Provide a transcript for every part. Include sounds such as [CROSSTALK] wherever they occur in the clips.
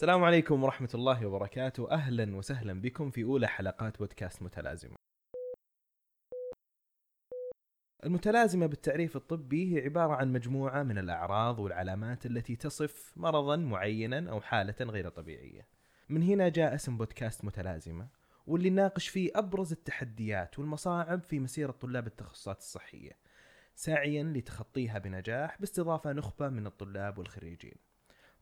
السلام عليكم ورحمة الله وبركاته. أهلا وسهلا بكم في أولى حلقات بودكاست متلازمة. المتلازمة بالتعريف الطبي هي عبارة عن مجموعة من الأعراض والعلامات التي تصف مرضا معينا أو حالة غير طبيعية. من هنا جاء اسم بودكاست متلازمة واللي ناقش فيه أبرز التحديات والمصاعب في مسيرة طلاب التخصصات الصحية ساعيا لتخطيها بنجاح باستضافة نخبة من الطلاب والخريجين.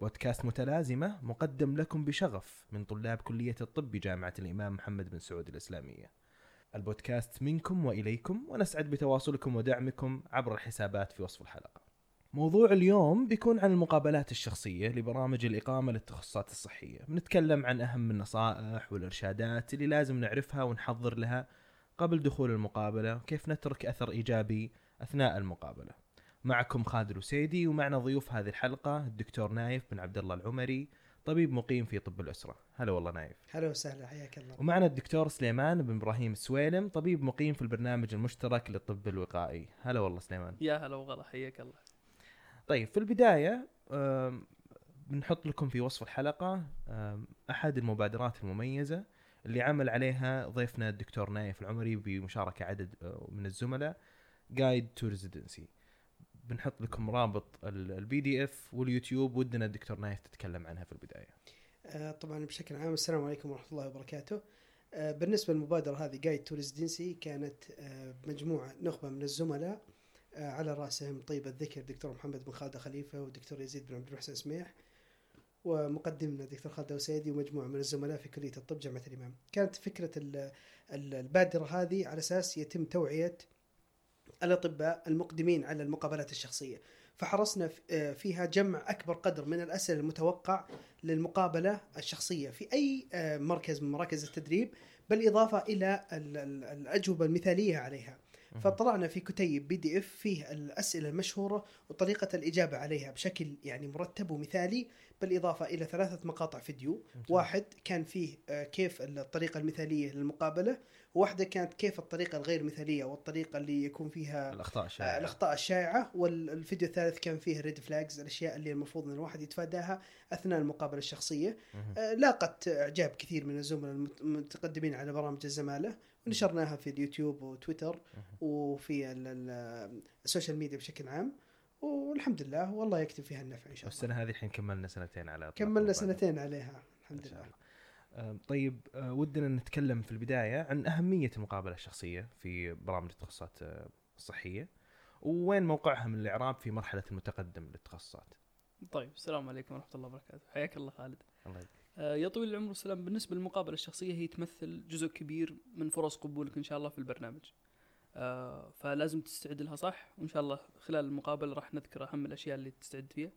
بودكاست متلازمة مقدم لكم بشغف من طلاب كلية الطب بجامعة الإمام محمد بن سعود الإسلامية. البودكاست منكم وإليكم ونسعد بتواصلكم ودعمكم عبر الحسابات في وصف الحلقة. موضوع اليوم بيكون عن المقابلات الشخصية لبرامج الإقامة للتخصصات الصحية. بنتكلم عن أهم النصائح والإرشادات اللي لازم نعرفها ونحضر لها قبل دخول المقابلة وكيف نترك أثر إيجابي أثناء المقابلة. معكم خالد الوسيدي ومعنا ضيوف هذه الحلقة الدكتور نايف بن عبد الله العمري طبيب مقيم في طب الأسرة. هلا والله نايف. هلا وسهلا حياك الله. ومعنا الدكتور سليمان بن إبراهيم السويلم طبيب مقيم في البرنامج المشترك للطب الوقائي. هلا والله سليمان. يا هلا وغلا حياك الله. طيب في البداية بنحط لكم في وصف الحلقة أحد المبادرات المميزة اللي عمل عليها ضيفنا الدكتور نايف العمري بمشاركة عدد آه، من الزملاء Guide to Residency بنحط لكم رابط ال PDF واليوتيوب ودنا الدكتور نايف تتكلم عنها في البداية آه، طبعا بشكل عام السلام عليكم ورحمة الله وبركاته آه، بالنسبة للمبادرة هذه Guide to Residency كانت آه، مجموعة نخبة من الزملاء آه، على رأسهم طيب الذكر دكتور محمد بن خالد خليفة والدكتور يزيد بن عبد المحسن سميح ومقدمنا دكتور خالد وسيدي ومجموعة من الزملاء في كلية الطب جامعة الإمام. كانت فكرة ال- ال- البادرة هذه على أساس يتم توعية الأطباء المقدمين على المقابلات الشخصية. فحرصنا آه، فيها جمع أكبر قدر من الأسئلة المتوقع للمقابلة الشخصية في أي آه، مركز من مراكز التدريب بالإضافة إلى ال- ال- الأجوبة المثالية عليها. فطلعنا في كتيب بي دي إف فيه الأسئلة المشهورة وطريقة الإجابة عليها بشكل يعني مرتب ومثالي بالإضافة إلى ثلاثة مقاطع فيديو. واحد كان فيه آه، كيف الطريقة المثالية للمقابلة وواحده كانت كيف الطريقة الغير مثالية والطريقة اللي يكون فيها آه، الشائعة. الأخطاء الشائعة والفيديو الثالث كان فيه red flags الأشياء اللي المفروض إن الواحد يتفاداها أثناء المقابلة الشخصية. آه، لاقت إعجاب كثير من الزملاء المت- المتقدمين على برامج الزمالة. ونشرناها في اليوتيوب وتويتر وفي ال- ال- السوشيال ميديا بشكل عام والحمد لله والله يكتب فيها النفع إن شاء الله. والسنة هذه الحين كملنا سنتين على كملنا. سنتين عليها الحمد لله. طيب آه، ودنا نتكلم في البداية عن أهمية المقابلة الشخصية في برامج التخصصات آه، الصحية وين موقعها من الإعراب في مرحلة المتقدم للتخصصات؟ طيب السلام عليكم ورحمة الله وبركاته. حياك الله خالد. الله يبارك. آه، يا طويل العمر والسلام بالنسبة للمقابلة الشخصية هي تمثل جزء كبير من فرص قبولك إن شاء الله في البرنامج. آه، فلازم تستعد لها صح وإن شاء الله خلال المقابلة راح نذكر أهم الأشياء اللي تستعد فيها.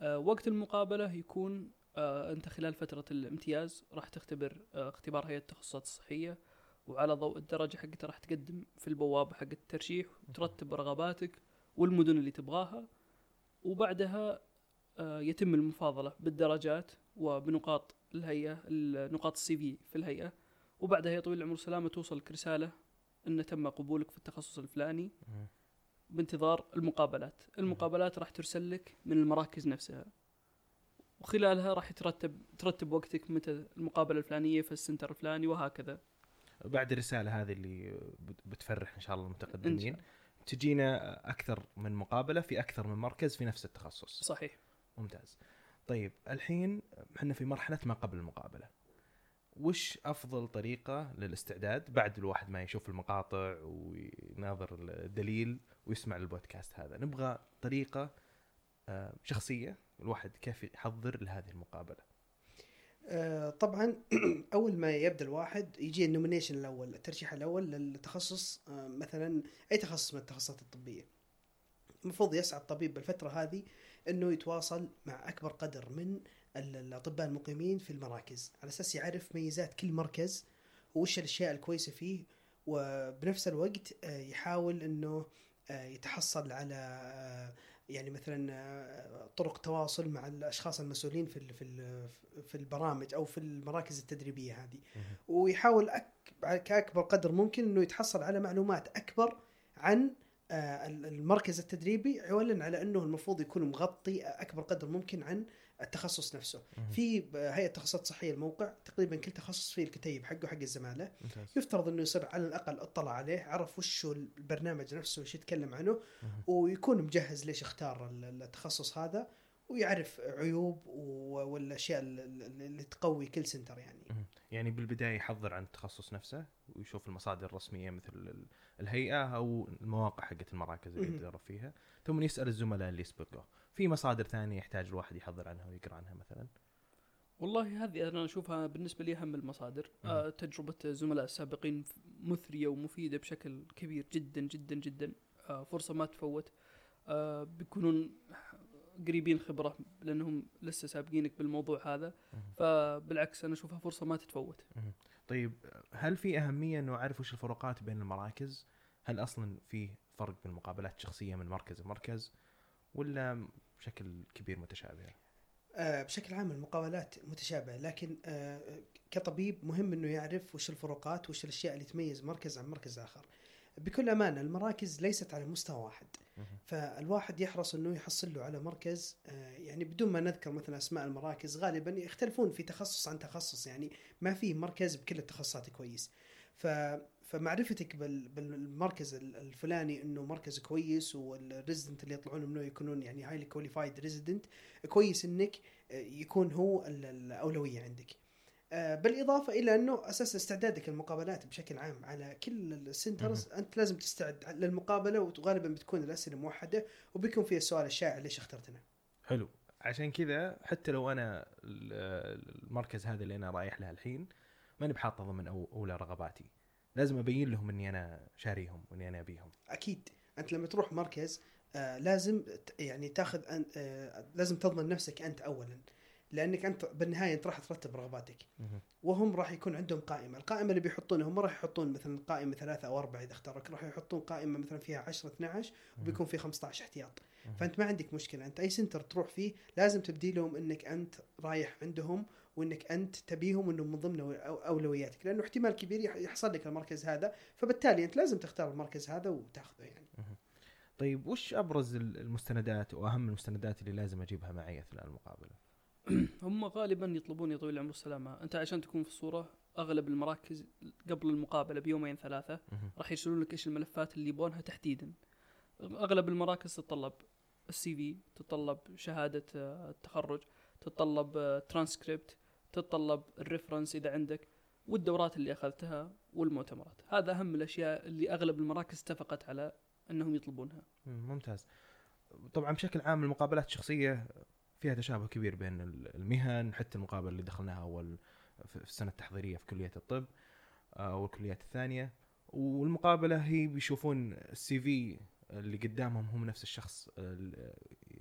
آه، وقت المقابلة يكون أنت خلال فترة الامتياز راح تختبر اختبار هيئة التخصصات الصحية وعلى ضوء الدرجة حقتها راح تقدم في البوابة حق الترشيح وترتب رغباتك والمدن اللي تبغاها. وبعدها يتم المفاضلة بالدرجات وبنقاط الهيئة نقاط السي في في الهيئة. وبعدها يا طويل العمر والسلامه توصلك رسالة إن تم قبولك في التخصص الفلاني. بانتظار المقابلات. المقابلات راح ترسل لك من المراكز نفسها. وخلالها راح يترتب ترتب وقتك متى المقابلة الفلانية في السنتر الفلاني وهكذا. بعد الرسالة هذه اللي بت- بتفرح إن شاء الله المتقدمين. تجينا أكثر من مقابلة في أكثر من مركز في نفس التخصص. صحيح. ممتاز. طيب الحين إحنا في مرحلة ما قبل المقابلة. وش أفضل طريقة للاستعداد بعد الواحد ما يشوف المقاطع ويناظر الدليل ويسمع البودكاست هذا؟ نبغى طريقة آه، شخصية الواحد كيف يحضر لهذه المقابلة. آه، طبعا [CLEARS THROAT] أول ما يبدأ الواحد يجي النومينيشن الأول الترشيح الأول للتخصص آه، مثلا أي تخصص من التخصصات الطبية. المفروض يسعى الطبيب بالفترة هذه إنه يتواصل مع أكبر قدر من ال- الأطباء المقيمين في المراكز. على أساس يعرف ميزات كل مركز وش الأشياء الكويسة فيه وبنفس الوقت آه، يحاول إنه آه، يتحصل على آه، يعني مثلا طرق تواصل مع الأشخاص المسؤولين في في في البرامج أو في المراكز التدريبية هذه. ويحاول كأكبر قدر ممكن إنه يتحصل على معلومات أكبر عن المركز التدريبي عولا على أنه المفروض يكون مغطي أكبر قدر ممكن عن التخصص نفسه مهم. في هيئة تخصصات صحية الموقع تقريبا كل تخصص فيه الكتيب حقه حق الزمالة ممتاز يفترض إنه يصير على الأقل اطلع عليه عرف وش البرنامج نفسه وش يتكلم عنه مهم. ويكون مجهز ليش اختار ال- التخصص هذا ويعرف عيوب والأشياء ال- ال- اللي تقوي كل سنتر يعني. يعني بالبداية يحضر عن التخصص نفسه ويشوف المصادر الرسمية مثل ال- الهيئة أو المواقع حقت المراكز اللي. يتدرب فيها. ثم يسأل الزملاء اللي يسبقوه في مصادر ثانية يحتاج الواحد يحضر عنها ويقرأ عنها مثلا؟ والله هذه أنا أشوفها بالنسبة لي أهم المصادر. آه تجربة الزملاء السابقين مثرية ومفيدة بشكل كبير جدا جدا جدا. آه فرصة ما تفوت. آه بيكونون قريبين خبرة لأنهم لسه سابقينك بالموضوع هذا. فبالعكس أنا أشوفها فرصة ما تتفوت طيب هل في أهمية إنه أعرف وش الفروقات بين المراكز؟ هل أصلا في فرق بين المقابلات الشخصية من مركز لمركز ولا بشكل كبير متشابهه؟ آه، بشكل عام المقاولات متشابهة لكن آه، كطبيب مهم إنه يعرف وش الفروقات وش الأشياء اللي تميز مركز عن مركز آخر. بكل أمانة المراكز ليست على مستوى واحد. فالواحد يحرص إنه يحصل له على مركز آه، يعني بدون ما نذكر مثلا أسماء المراكز غالبا يختلفون في تخصص عن تخصص يعني ما في مركز بكل التخصصات كويس ف فمعرفتك بال- بالمركز ال- الفلاني إنه مركز كويس وال resident اللي يطلعون منه يكونون يعني highly qualified resident كويس إنك آه، يكون هو ال- الأولوية عندك. آه، بالإضافة إلى أنه أساس استعدادك للمقابلات بشكل عام على كل ال centers أنت لازم تستعد للمقابلة وغالبا بتكون الأسئلة موحدة وبيكون فيها السؤال الشائع ليش اخترتنا. حلو. عشان كذا حتى لو أنا ال- المركز هذا اللي أنا رايح له الحين ماني بحاطه ضمن أو أولى رغباتي. لازم أبين لهم إني أنا شاريهم وإني أنا أبيهم. أكيد. أنت لما تروح مركز آه لازم يعني تاخذ آه لازم تضمن نفسك أنت اولا. لأنك أنت بالنهاية أنت راح ترتب رغباتك. وهم راح يكون عندهم قائمة، القائمة اللي بيحطونها هم راح يحطون مثلا قائمة ثلاثة أو أربعة إذا اختارك. راح يحطون قائمة مثلا فيها 10 12 وبيكون في 15 احتياط، فأنت ما عندك مشكلة. أنت أي سنتر تروح فيه لازم تبدي لهم إنك أنت رايح عندهم وإنك أنت تبيهم انهم من ضمن أولوياتك. لأنه احتمال كبير يح- يحصل لك المركز هذا. فبالتالي أنت لازم تختار المركز هذا وتاخذه يعني. طيب وش أبرز ال- المستندات وأهم المستندات اللي لازم أجيبها معي أثناء المقابلة؟ [CLEARS THROAT] هم غالبا يطلبون يا طويل العمر والسلامه أنت عشان تكون في الصورة أغلب المراكز قبل المقابلة بيومين ثلاثة راح يرسلون لك إيش الملفات اللي يبونها تحديدا. أغلب المراكز تتطلب ال CV تتطلب شهادة آه، التخرج تتطلب ترانسكريبت تتطلب ال reference إذا عندك والدورات اللي أخذتها والمؤتمرات. هذا أهم الأشياء اللي أغلب المراكز اتفقت على إنهم يطلبونها. مم، ممتاز. طبعا بشكل عام المقابلات الشخصية فيها تشابه كبير بين ال- المهن حتى المقابله اللي دخلناها أول في السنة التحضيرية في كلية الطب آه، أو الكليات الثانية. والمقابلة هي بيشوفون السي في اللي قدامهم هم نفس الشخص ال-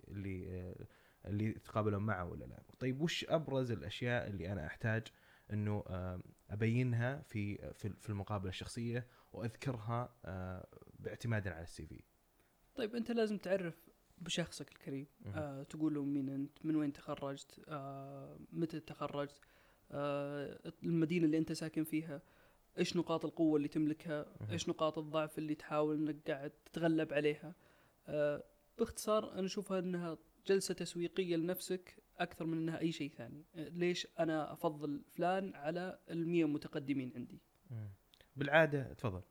اللي آه، اللي تقابلون معه ولا لا. طيب وش أبرز الأشياء اللي أنا أحتاج إنه آه، أبينها في في المقابلة الشخصية وأذكرها باعتمادا على السي في؟ طيب أنت لازم تعرف بشخصك الكريم. آه تقول لهم مين أنت من وين تخرجت آه متى تخرجت آه المدينة اللي أنت ساكن فيها إيش نقاط القوة اللي تملكها. إيش نقاط الضعف اللي تحاول إنك قاعد تتغلب عليها آه باختصار أنا أشوفها إنها جلسة تسويقية لنفسك أكثر من إنها أي شيء ثاني آه ليش أنا أفضل فلان على المية متقدمين عندي. بالعادة تفضل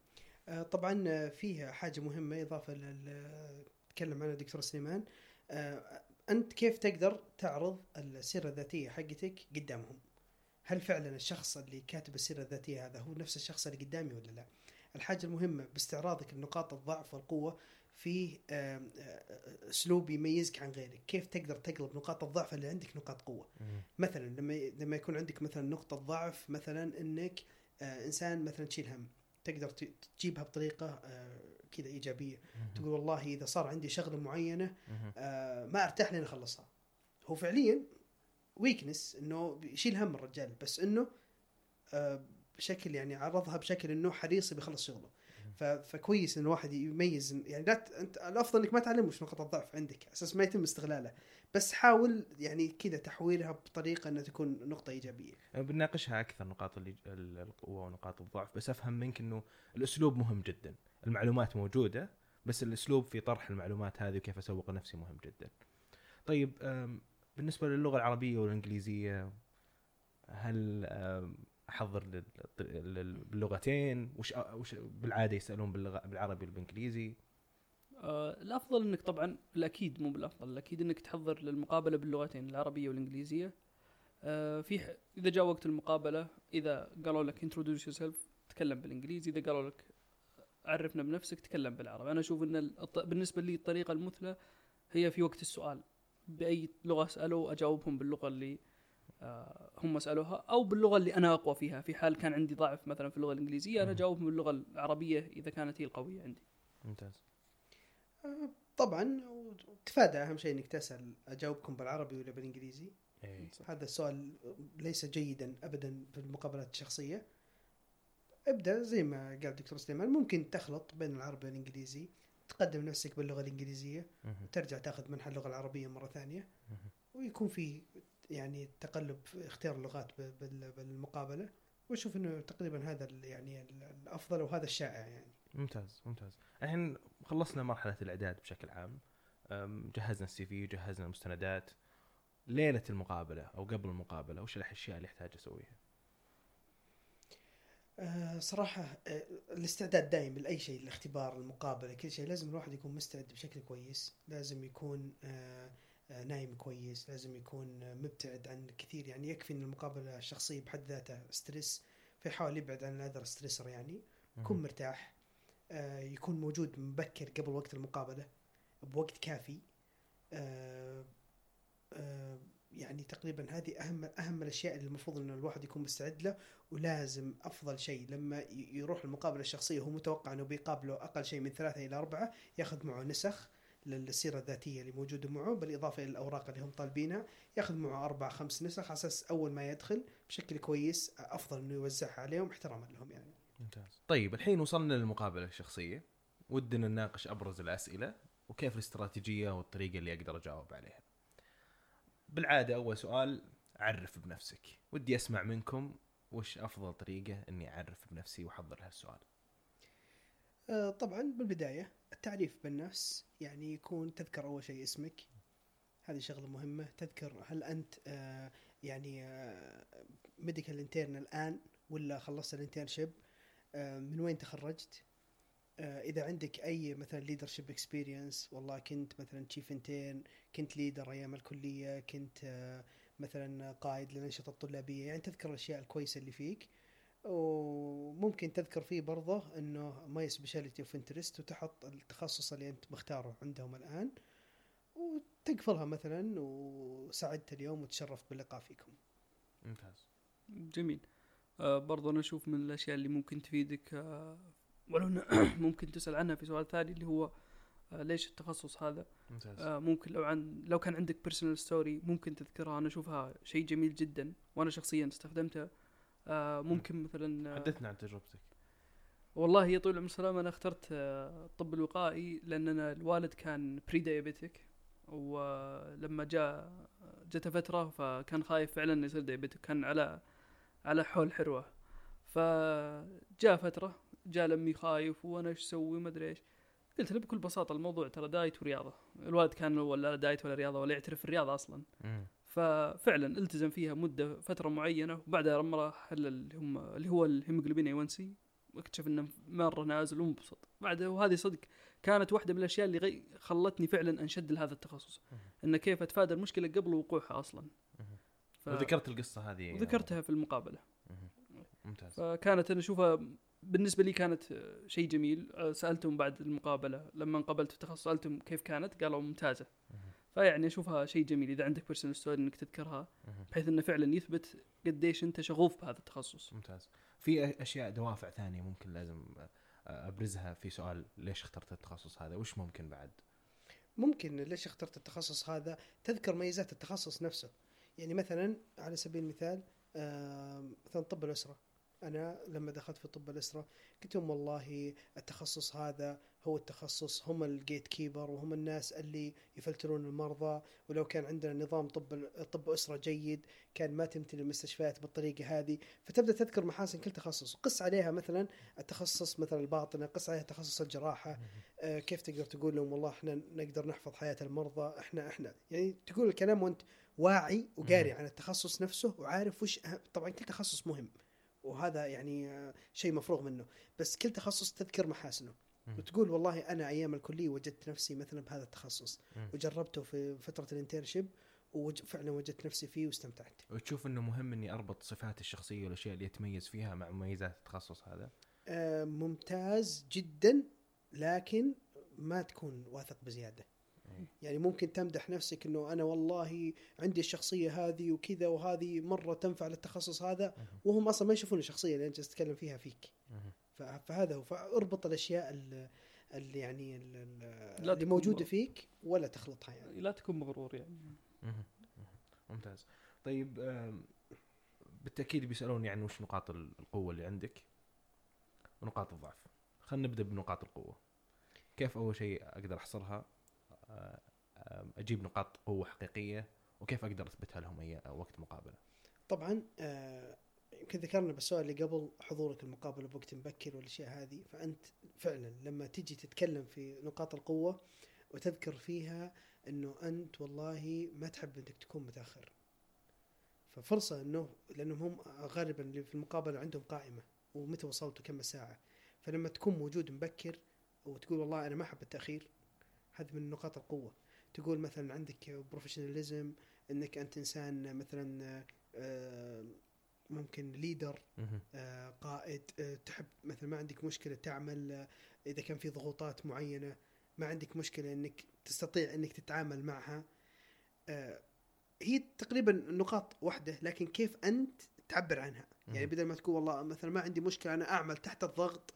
آه، طبعا آه، فيها حاجة مهمة إضافة لل تكلم عنها دكتور سليمان. آه، أنت كيف تقدر تعرض السيره الذاتية حقتك قدامهم؟ هل فعلا الشخص اللي كاتب السيره الذاتية هذا هو نفس الشخص اللي قدامي ولا لا؟ الحاجة المهمة باستعراضك لنقاط الضعف والقوة في آه، آه، أسلوب يميزك عن غيرك. كيف تقدر تقلب نقاط الضعف اللي عندك نقاط قوة؟ مثلا لما لما يكون عندك مثلا نقطة ضعف مثلا إنك إنسان مثلا تشيل هم. تقدر تجيبها بطريقة آه، كذا إيجابية. تقول والله إذا صار عندي شغلة معينة. آه، ما أرتاح لين أخلصها. هو فعليا ويكنس إنه يشيل هم الرجال بس إنه آه، بشكل يعني عرضها بشكل إنه حريص بيخلص شغله. فكويس إن الواحد يميز. يعني لا أنت الأفضل إنك ما تعلم وش نقاط الضعف عندك أساس ما يتم استغلاله. بس حاول يعني كذا تحويلها بطريقة إنها تكون نقطة إيجابية. بنناقشها أكثر نقاط اللي- ال- القوة ونقاط الضعف. بس أفهم منك إنه الأسلوب مهم جدا. المعلومات موجودة بس الأسلوب في طرح المعلومات هذه وكيف أسوق نفسي مهم جدا. طيب بالنسبة للغة العربية والإنجليزية هل أحضر لل- لل- باللغتين وش وش بالعادة يسألون باللغة بالعربي والبالانجليزي آه الأفضل إنك طبعا الأكيد مو بالأفضل الأكيد إنك تحضر للمقابلة باللغتين العربية والإنجليزية. آه في ح- إذا جاء وقت المقابلة إذا قالوا لك introduce yourself تكلم بالإنجليزي إذا قالوا لك عرفنا بنفسك تكلم بالعربي. أنا أشوف إن الط- بالنسبة لي الطريقة المثلى هي في وقت السؤال. بأي لغة اساله أجاوبهم باللغة اللي هم سألوها أو باللغة اللي أنا أقوى فيها في حال كان عندي ضعف مثلا في اللغة الإنجليزية أنا. اجاوبهم باللغة العربية إذا كانت هي القوية عندي ممتاز آه، طبعا تفادى أهم شيء إنك تسأل أجاوبكم بالعربي ولا بالإنجليزي إيه. هذا السؤال ليس جيدا ابدا في المقابلات الشخصية ابدأ زي ما قال الدكتور سليمان ممكن تخلط بين العربي والإنجليزي تقدم نفسك باللغة الإنجليزية. وترجع تأخذ منحى اللغة العربية مرة ثانية. ويكون في يعني تقلب في اختيار اللغات بالمقابلة وأشوف إنه تقريبا هذا يعني ال- الأفضل وهذا الشائع يعني. ممتاز ممتاز. الحين خلصنا مرحلة الإعداد بشكل عام. جهزنا ال CV جهزنا المستندات. ليلة المقابلة أو قبل المقابلة وش الأشياء اللي احتاج أسويها؟ آه، صراحة آه، الاستعداد دائم لأي شيء الاختبار المقابلة كل شيء لازم الواحد يكون مستعد بشكل كويس. لازم يكون آه، نايم كويس لازم يكون آه، مبتعد عن كثير يعني يكفي إن المقابلة الشخصية بحد ذاتها stress فيحاول يبعد عن ال other stressor يعني يكون. مرتاح آه، يكون موجود مبكر قبل وقت المقابلة بوقت كافي آه، آه، يعني تقريبا هذه أهم أهم الأشياء اللي المفروض إن الواحد يكون مستعد له ولازم أفضل شيء لما يروح المقابلة الشخصية وهو متوقع إنه بيقابله أقل شيء من ثلاثة إلى أربعة ياخذ معه نسخ للسيرة الذاتية اللي موجودة معه بالاضافه إلى الأوراق اللي هم طالبينها. يأخذ معه أربع خمس نسخ على أساس أول ما يدخل بشكل كويس أفضل إنه يوزعها عليهم احتراما لهم يعني. ممتاز. طيب الحين وصلنا للمقابلة الشخصية. ودنا نناقش أبرز الأسئلة وكيف الاستراتيجية والطريقة اللي أقدر أجاوب عليها. بالعادة أول سؤال عرف بنفسك. ودي أسمع منكم وش أفضل طريقة إني أعرف بنفسي وأحضر لها السؤال آه، طبعا بالبداية التعريف بالنفس يعني يكون تذكر أول شيء اسمك. هذه شغلة مهمة. تذكر هل أنت آه، يعني medical intern الآن ولا خلصت ال internship من وين تخرجت؟ آه، إذا عندك أي مثلا leadership experience والله كنت مثلا chief intern كنت leader أيام الكلية كنت آه، مثلا قائد للأنشطة الطلابية يعني تذكر الأشياء الكويسة اللي فيك. وممكن تذكر فيه برضه إنه my specialty of interest وتحط التخصص اللي أنت مختاره عندهم الآن وتقفلها مثلا وسعدت اليوم وتشرفت باللقاء فيكم. ممتاز. جميل. آه برضو أنا أشوف من الأشياء اللي ممكن تفيدك آه ولو [COUGHS] ممكن تسأل عنها في سؤال ثاني اللي هو آه ليش التخصص هذا؟ ممتاز. آه ممكن لو عن لو كان عندك personal story ممكن تذكرها. أنا أشوفها شيء جميل جدا وأنا شخصيا استخدمتها. آه ممكن مثلا آه حدثنا عن تجربتك. والله يا طويل العمر السلامة أنا اخترت آه، الطب الوقائي لأن أنا الوالد كان pre-diabetic ولما جاء جت فترة فكان خايف فعلا إنه يصير دايابيتك كان على على حول حروة. فجاء فترة جاء لمي خايف وأنا إيش أسوي؟ ما أدري إيش. قلت له بكل بساطة الموضوع ترى دايت ورياضة. الوالد كان ولا دايت ولا رياضة ولا يعترف في الرياضة أصلا. ففعلا التزم فيها مدة فترة معينة وبعدها لما راح اللي هم اللي هو الهيموجلوبين A1C واكتشف إنه مرة نازل وانبسط بعدها وهذه صدق كانت واحدة من الأشياء اللي غي خلتني فعلا أنشد لهذا التخصص. إنه كيف أتفادى المشكلة قبل وقوعها أصلا. ف... وذكرت القصة هذه وذكرتها في المقابلة. ممتاز فكانت أنا أشوفها بالنسبة لي كانت شيء جميل سألتهم بعد المقابلة لما انقبلت في التخصص سألتهم كيف كانت قالوا ممتازة. فيعني أشوفها شيء جميل إذا عندك personal story إنك تذكرها. بحيث إنه فعلا يثبت قديش أنت شغوف بهذا التخصص. ممتاز. في أشياء دوافع ثانية ممكن لازم أبرزها في سؤال ليش اخترت التخصص هذا؟ وش ممكن بعد؟ ممكن ليش اخترت التخصص هذا؟ تذكر ميزات التخصص نفسه. يعني مثلا على سبيل المثال مثلا طب الأسرة. أنا لما دخلت في طب الأسرة قلت لهم والله التخصص هذا هو التخصص هم ال gatekeeper وهم الناس اللي يفلترون المرضى. ولو كان عندنا نظام طب طب أسرة جيد كان ما تمتلي المستشفيات بالطريقة هذه. فتبدأ تذكر محاسن كل تخصص. وقس عليها مثلا التخصص مثلا الباطنة قس عليها تخصص الجراحة. آه، كيف تقدر تقول لهم والله إحنا نقدر نحفظ حياة المرضى؟ إحنا إحنا. يعني تقول الكلام وأنت واعي وقاري. عن التخصص نفسه وعارف وش طبعا كل تخصص مهم وهذا يعني آه، شيء مفروغ منه. بس كل تخصص تذكر محاسنه. وتقول والله أنا أيام الكلية وجدت نفسي مثلا بهذا التخصص. وجربته في فترة الانترشيب وفعلا وجدت نفسي فيه واستمتعت وتشوف إنه مهم إني أربط صفاتي الشخصية والأشياء اللي يتميز فيها مع مميزات التخصص هذا آه، ممتاز جدا لكن ما تكون واثق بزيادة إيه. يعني ممكن تمدح نفسك إنه أنا والله عندي الشخصية هذه وكذا وهذه مرة تنفع للتخصص هذا. وهم أصلا ما يشوفون الشخصية اللي أنت تتكلم فيها فيك فهذا هو. فاربط الأشياء ال- اللي يعني اللي موجوده فيك ولا تخلطها يعني. لا تكون مغرور يعني. ممتاز. طيب بالتأكيد بيسالوني عن وش نقاط القوة اللي عندك ونقاط الضعف. خلينا نبدأ بنقاط القوة. كيف أول شيء أقدر أحصرها؟ آه، أجيب نقاط قوة حقيقية؟ وكيف أقدر أثبتها لهم أي وقت مقابلة؟ طبعا آه، يمكن ذكرنا بالسؤال اللي قبل حضورك المقابلة بوقت مبكر والأشياء هذه. فأنت فعلا لما تجي تتكلم في نقاط القوة وتذكر فيها إنه أنت والله ما تحب إنك تكون متأخر. ففرصة إنه لأنهم هم غالبا اللي في المقابلة عندهم قائمة ومتى وصلت وكم ساعة. فلما تكون موجود مبكر وتقول والله أنا ما أحب التأخير هذه من نقاط القوة. تقول مثلا عندك بروفيشناليزم إنك أنت إنسان مثلا آه، ممكن ليدر. آه، قائد آه، تحب مثلا ما عندك مشكلة تعمل آه، إذا كان في ضغوطات معينة ما عندك مشكلة إنك تستطيع إنك تتعامل معها هي تقريبا نقاط واحدة لكن كيف أنت تعبر عنها يعني. بدل ما تقول والله مثلا ما عندي مشكلة أنا أعمل تحت الضغط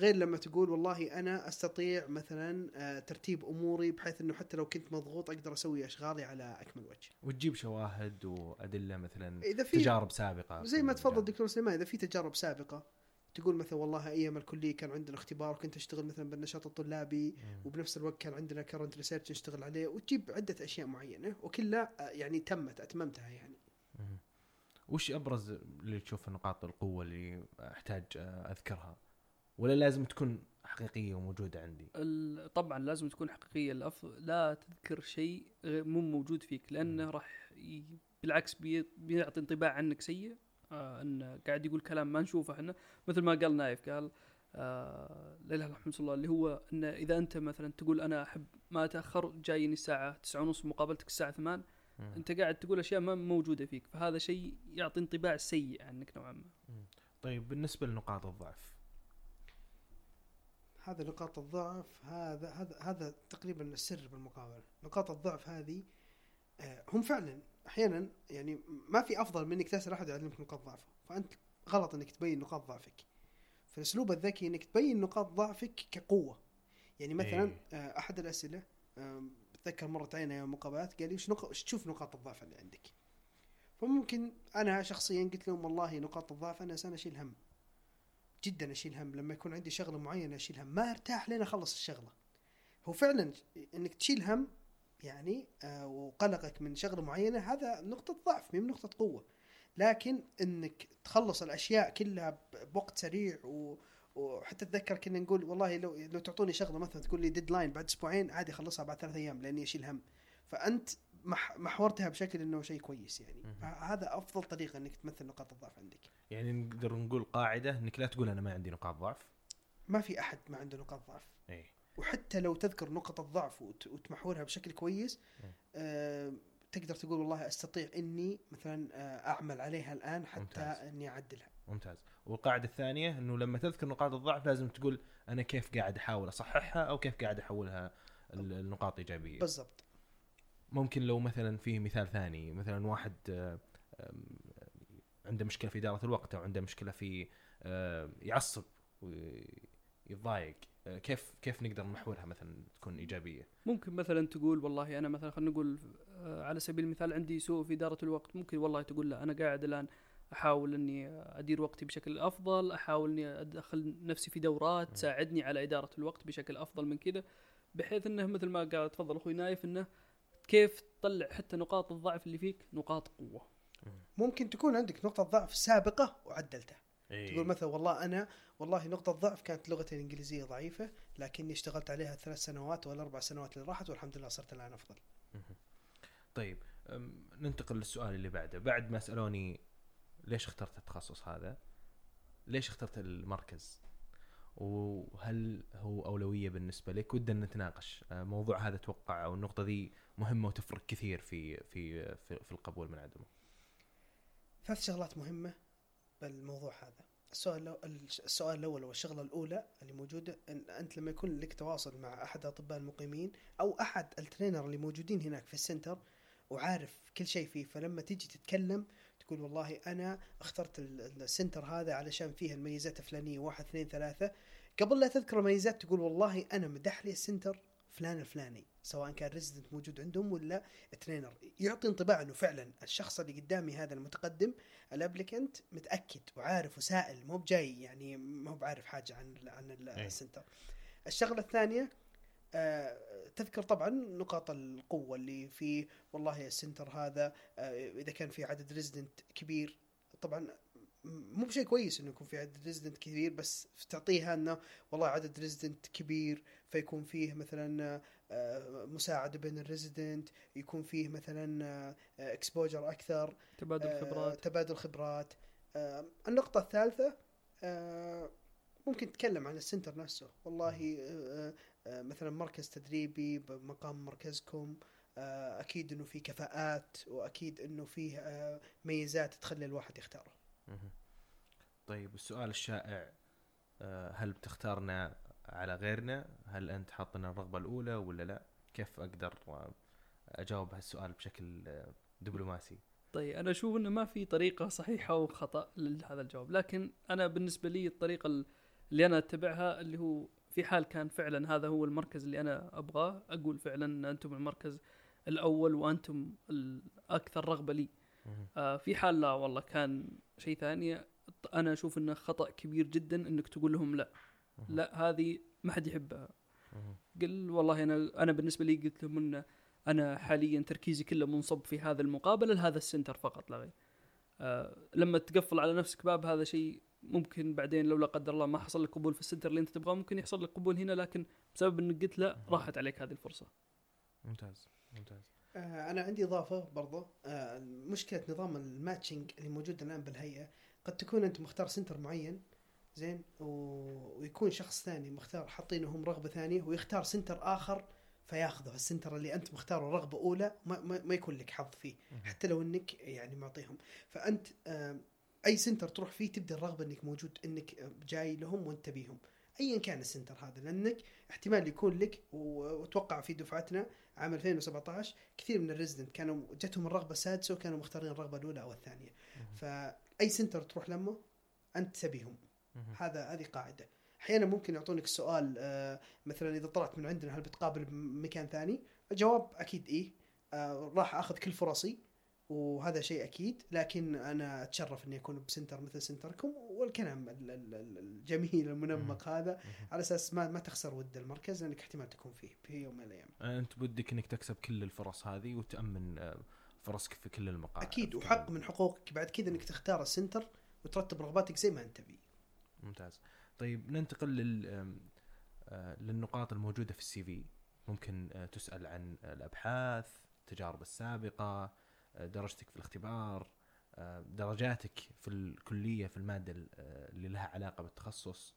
غير لما تقول والله أنا أستطيع مثلا آه، ترتيب أموري بحيث إنه حتى لو كنت مضغوط أقدر أسوي أشغالي على أكمل وجه وتجيب شواهد وأدلة مثلا إذا في تجارب سابقة زي ما تفضل. دكتور سليمان إذا في تجارب سابقة تقول مثلا والله أيام الكلية كان عندنا اختبار وكنت أشتغل مثلا بالنشاط الطلابي. وبنفس الوقت كان عندنا كرنت ريسيرش نشتغل عليه وتجيب عدة أشياء معينة وكلها آه، يعني تمت أتممتها يعني. وش أبرز اللي تشوف نقاط القوة اللي أحتاج آه، أذكرها ولا لازم تكون حقيقية وموجودة عندي؟ طبعا لازم تكون حقيقية. الافضل لا تذكر شيء مو موجود فيك لأنه. راح ي... بالعكس بي... بيعطي انطباع عنك سيء. آه انه قاعد يقول كلام ما نشوفه إحنا. مثل ما قال نايف قال آه لا إله إلا الله اللي هو انه إذا أنت مثلا تقول أنا أحب ما اتاخر جايني الساعة 9 ونص مقابلتك الساعة 8 مم. أنت قاعد تقول أشياء ما موجودة فيك. فهذا شيء يعطي انطباع سيء عنك نوعا ما. طيب بالنسبة لنقاط الضعف هذا نقاط الضعف هذا هذا هذا تقريبا السر بالمقابله نقاط الضعف هذه آه، هم فعلا أحيانا يعني ما في أفضل من إنك تسأل أحد يعلمك نقاط ضعفه. فأنت غلط إنك تبين نقاط ضعفك. فالأسلوب الذكي إنك تبين نقاط ضعفك كقوة. يعني مثلا إيه. آه، أحد الأسئلة بتذكر مرت علينا يوم مقابلات قال لي وش نق... تشوف نقاط الضعف اللي عندك؟ فممكن أنا شخصيا قلت لهم والله نقاط الضعف أنا انسان أشيل هم. جدا أشيل هم لما يكون عندي شغلة معينة أشيل هم ما أرتاح لين أخلص الشغلة. هو فعلا إنك تشيل هم يعني آه وقلقك من شغلة معينة هذا نقطة ضعف مو نقطة قوة. لكن إنك تخلص الأشياء كلها بوقت سريع و وحتى أتذكر كنا نقول والله لو لو تعطوني شغلة مثلا تقول لي ديدلاين بعد أسبوعين عادي أخلصها بعد ثلاث أيام لأني أشيل هم. فأنت محورتها بشكل إنه شيء كويس يعني. هذا أفضل طريقة إنك تمثل نقاط الضعف عندك. يعني نقدر نقول قاعدة إنك لا تقول أنا ما عندي نقاط ضعف. ما في أحد ما عنده نقاط ضعف. اي وحتى لو تذكر نقط الضعف وت- وتمحورها بشكل كويس مم. آه تقدر تقول والله أستطيع إني مثلا آه أعمل عليها الآن حتى ممتاز. إني أعدلها. ممتاز. والقاعدة الثانية إنه لما تذكر نقاط الضعف لازم تقول أنا كيف قاعد أحاول أصححها أو كيف قاعد أحولها ال- النقاط ايجابيه بالضبط. ممكن لو مثلا في مثال ثاني مثلا واحد آه، عنده مشكلة في إدارة الوقت أو عنده مشكلة في آه، يعصب ويتضايق آه، كيف كيف نقدر نحولها مثلا تكون إيجابية؟ ممكن مثلا تقول والله أنا مثلا خلينا نقول على سبيل المثال عندي سوء في إدارة الوقت ممكن والله تقول لا أنا قاعد الآن أحاول إني أدير وقتي بشكل أفضل أحاول إني ادخل نفسي في دورات تساعدني على إدارة الوقت بشكل أفضل من كذا بحيث إنه مثل ما قال تفضل أخوي نايف إنه كيف تطلع حتى نقاط الضعف اللي فيك نقاط قوة؟ ممكن تكون عندك نقطة ضعف سابقة وعدلتها. إيه. تقول مثلا والله أنا والله نقطة ضعف كانت لغتي الإنجليزية ضعيفة لكني اشتغلت عليها ثلاث سنوات ولا أربع سنوات اللي راحت والحمد لله صرت الآن أفضل. طيب ننتقل للسؤال اللي بعده. بعد ما سألوني ليش اخترت التخصص هذا ليش اخترت المركز؟ وهل هو أولوية بالنسبة لك؟ ودنا نتناقش. آه، موضوع هذا أتوقع أو النقطه ذي مهمة وتفرق كثير في في في, في القبول من عدمه ثلاث شغلات مهمة بالموضوع هذا. السؤال السؤال الأول والشغلة الأولى اللي موجودة أن أنت لما يكون لك تواصل مع أحد الأطباء المقيمين أو أحد ال trainer اللي موجودين هناك في ال center وعارف كل شيء فيه فلما تيجي تتكلم تقول والله أنا اخترت ال- ال center هذا علشان فيه الميزات الفلانية واحد اثنين ثلاثة. قبل لا تذكر الميزات تقول والله أنا مدح لي ال center فلان الفلاني سواء كان resident موجود عندهم ولا trainer يعطي انطباع إنه فعلا الشخص اللي قدامي هذا المتقدم ال applicant متأكد وعارف وسائل مو بجاي يعني ما هو بعارف حاجة عن ال عن ال- أي. ال center. الشغلة الثانية آه، تذكر طبعا نقاط القوة اللي في والله ال center هذا آه، إذا كان في عدد resident كبير طبعا مو بشيء كويس إنه يكون في عدد resident كبير بس تعطيها إنه والله عدد resident كبير فيكون فيه مثلا آه، مساعدة بين ال resident يكون فيه مثلا exposure أكثر تبادل آه، خبرات. تبادل خبرات. آه، النقطة الثالثة آه، ممكن تتكلم عن ال center نفسه. والله آه، آه، مثلا مركز تدريبي بمقام مركزكم آه، أكيد إنه في كفاءات وأكيد إنه فيه آه، ميزات تخلي الواحد يختاره. طيب السؤال الشائع آه، هل بتختارنا على غيرنا؟ هل أنت حاطنا الرغبة الأولى ولا لا؟ كيف أقدر أجاوب هالسؤال بشكل آه، دبلوماسي؟ طيب أنا أشوف إنه ما في طريقة صحيحة وخطأ لهذا الجواب لكن أنا بالنسبة لي الطريقة ال- اللي أنا أتبعها اللي هو في حال كان فعلا هذا هو المركز اللي أنا أبغاه أقول فعلا ان أنتم المركز الأول وأنتم الاكثر رغبة لي. آه في حال لا والله كان شيء ثاني أنا أشوف إنه خطأ كبير جدا إنك تقول لهم لا. لا هذه ما حد يحبها. قل والله أنا أنا بالنسبة لي قلت لهم ان أنا حاليا تركيزي كله منصب في هذا المقابلة لهذا ال center فقط لا غير. آه لما تقفل على نفسك باب هذا شيء ممكن بعدين لو لا قدر الله ما حصل لك قبول في ال center اللي أنت تبغاه ممكن يحصل لك قبول هنا لكن بسبب إنك قلت لا راحت عليك هذه الفرصة. ممتاز ممتاز آه، أنا عندي إضافة برضو. آه، مشكلة نظام ال matching اللي موجود الآن بالهيئة قد تكون أنت مختار center معين زين؟ و... ويكون شخص ثاني مختار حاطينه هم رغبة ثانية ويختار center آخر فياخذه. ال center اللي أنت مختاره رغبة أولى ما, ما, ما يكون لك حظ فيه. حتى لو إنك يعني معطيهم. فأنت آه، أي center تروح فيه تبدأ الرغبة إنك موجود إنك جاي لهم وأنت بيهم. ايا كان ال center هذا لأنك احتمال يكون لك وأتوقع في دفعتنا عام 2017 كثير من ال resident كانوا جتهم الرغبة السادسه وكانوا مختارين الرغبة الأولى أو الثانية. فأي center تروح لمه أنت تبيهم. هذا هذه قاعدة. أحيانا ممكن يعطونك السؤال آه، مثلا إذا طلعت من عندنا هل بتقابل بمكان ثاني؟ الجواب أكيد إيه. آه، راح أخذ كل فرصي. وهذا شيء أكيد لكن أنا أتشرف إني أكون ب center مثل center كم والكلام ال- ال- ال- الجميل المنمق هذا. على أساس ما ما تخسر ود المركز لأنك احتمال تكون فيه في يوم من الأيام. أنت بدك إنك تكسب كل الفرص هذه وتأمن آه، فرصك في كل المقاعد. أكيد وحق من حقوقك. بعد كذا إنك تختار ال center وترتب رغباتك زي ما أنت تبي. ممتاز. طيب ننتقل لل آه، للنقاط الموجودة في ال CV. ممكن آه، تسأل عن الأبحاث التجارب السابقة درجتك في الاختبار آه، درجاتك في الكلية في المادة ال- آه، اللي لها علاقة بالتخصص.